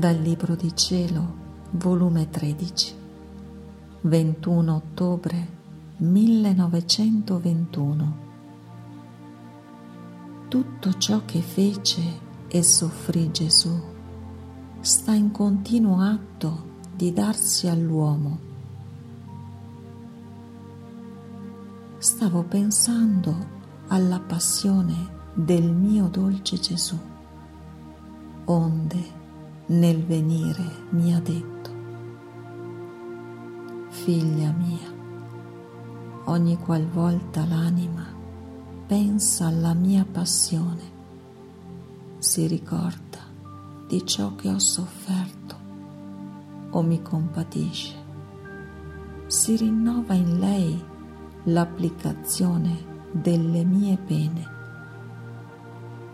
Dal Libro di Cielo, volume 13, 21 ottobre 1921. Tutto ciò che fece e soffrì Gesù sta in continuo atto di darsi all'uomo. Stavo pensando alla passione del mio dolce Gesù, onde nel venire mi ha detto, figlia mia, ogni qualvolta l'anima pensa alla mia passione, si ricorda di ciò che ho sofferto o mi compatisce, si rinnova in lei l'applicazione delle mie pene,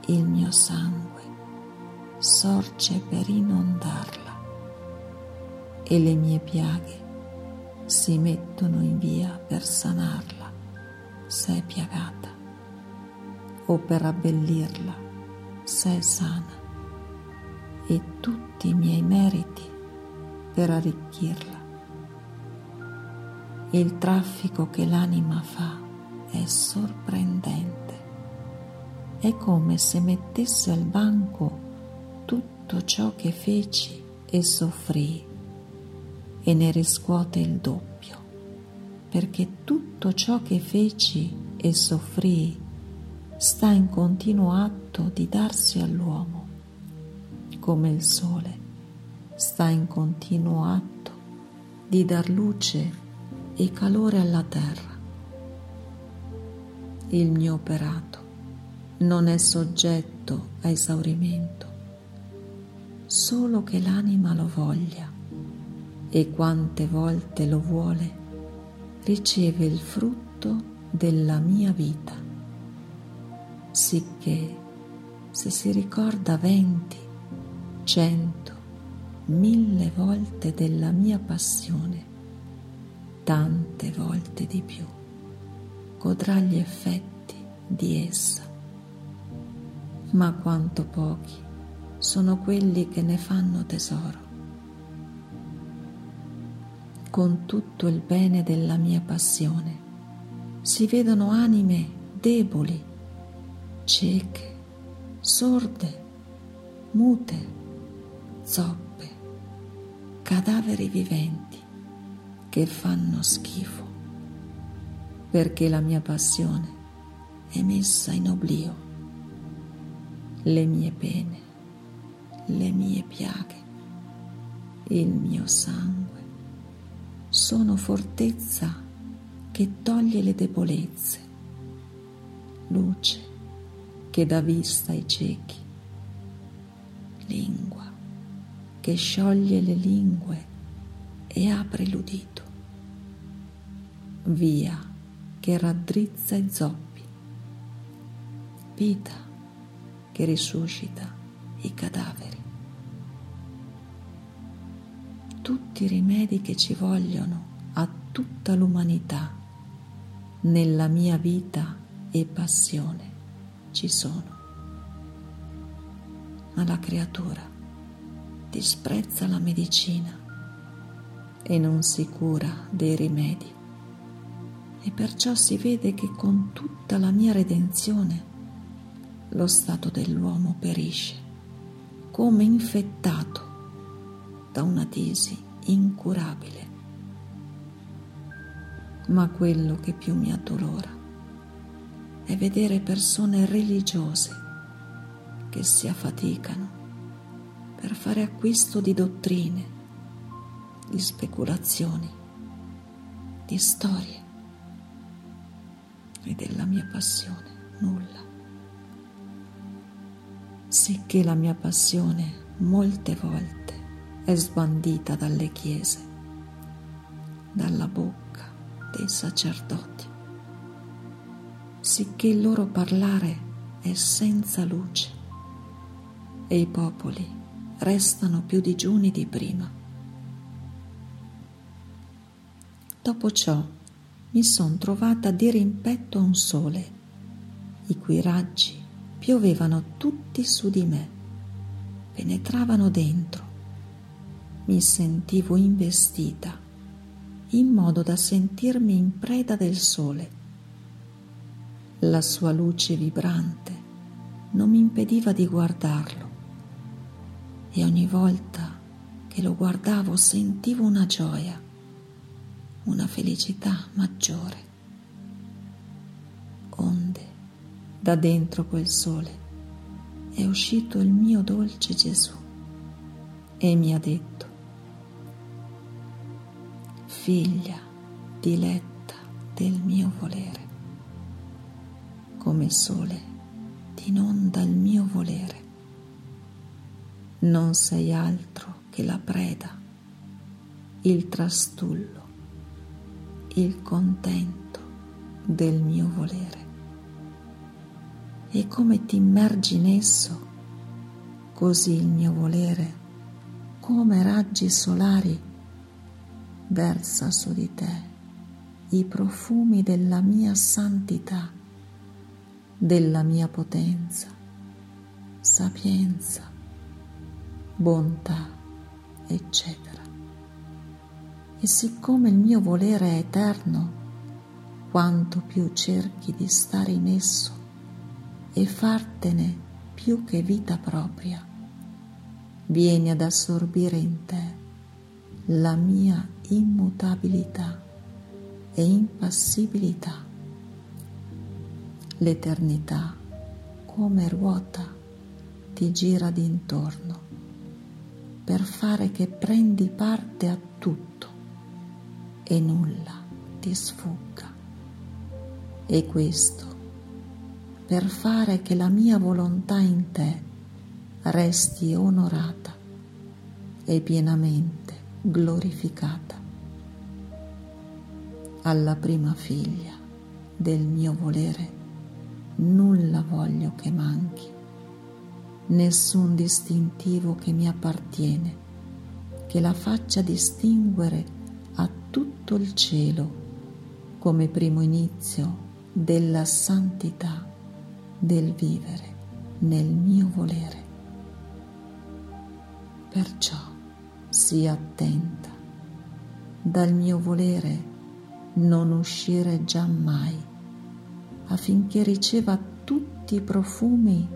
il mio sangue sorge per inondarla e le mie piaghe si mettono in via per sanarla se è piagata o per abbellirla se è sana e tutti i miei meriti per arricchirla. Il traffico che l'anima fa è sorprendente. È come se mettesse al banco tutto ciò che feci e soffrii e ne riscuote il doppio, perché tutto ciò che feci e soffrii sta in continuo atto di darsi all'uomo, come il sole sta in continuo atto di dar luce e calore alla terra. Il mio operato non è soggetto a esaurimento solo che l'anima lo voglia e quante volte lo vuole riceve il frutto della mia vita, sicché se si ricorda venti, cento, mille volte della mia passione, tante volte di più, godrà gli effetti di essa. Ma quanto pochi sono quelli che ne fanno tesoro. Con tutto il bene della mia passione si vedono anime deboli, cieche, sorde, mute, zoppe, cadaveri viventi che fanno schifo, perché la mia passione è messa in oblio, le mie pene le mie piaghe, il mio sangue, sono fortezza che toglie le debolezze, luce che dà vista ai ciechi, lingua che scioglie le lingue e apre l'udito, via che raddrizza i zoppi, vita che risuscita i cadaveri. Tutti i rimedi che ci vogliono a tutta l'umanità nella mia vita e passione ci sono. Ma la creatura disprezza la medicina e non si cura dei rimedi e perciò si vede che con tutta la mia redenzione lo stato dell'uomo perisce come infettato da una tesi incurabile. Ma quello che più mi addolora è vedere persone religiose che si affaticano per fare acquisto di dottrine, di speculazioni, di storie e della mia passione nulla. Sicché la mia passione molte volte è sbandita dalle chiese, dalla bocca dei sacerdoti, sicché il loro parlare è senza luce e i popoli restano più digiuni di prima. Dopo ciò mi son trovata di rimpetto a un sole, i cui raggi piovevano tutti su di me, penetravano dentro mi sentivo investita in modo da sentirmi in preda del sole. La sua luce vibrante non mi impediva di guardarlo e ogni volta che lo guardavo sentivo una gioia, una felicità maggiore. Onde, da dentro quel sole, è uscito il mio dolce Gesù e mi ha detto, figlia diletta del mio volere, come sole ti inonda il mio volere, non sei altro che la preda, il trastullo, il contento del mio volere. E come ti immergi in esso, così il mio volere, come raggi solari, versa su di te i profumi della mia santità, della mia potenza, sapienza, bontà, eccetera. E siccome il mio volere è eterno, quanto più cerchi di stare in esso, e fartene più che vita propria. Vieni ad assorbire in te la mia immutabilità e impassibilità. L'eternità, come ruota, ti gira d'intorno per fare che prendi parte a tutto e nulla ti sfugga. E questo per fare che la mia volontà in te resti onorata e pienamente glorificata. Alla prima figlia del mio volere nulla voglio che manchi, nessun distintivo che mi appartiene, che la faccia distinguere a tutto il cielo come primo inizio della santità del vivere nel mio volere. Perciò sii attenta dal mio volere non uscire giammai affinché riceva tutti i profumi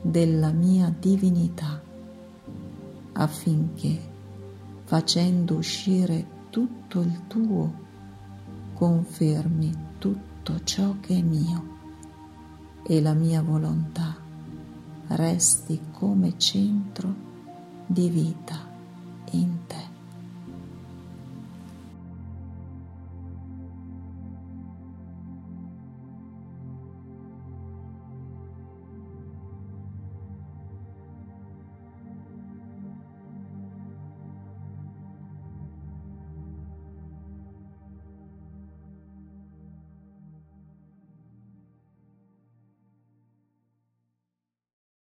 della mia divinità, affinché facendo uscire tutto il tuo confermi tutto ciò che è mio e la mia volontà resti come centro di vita in te.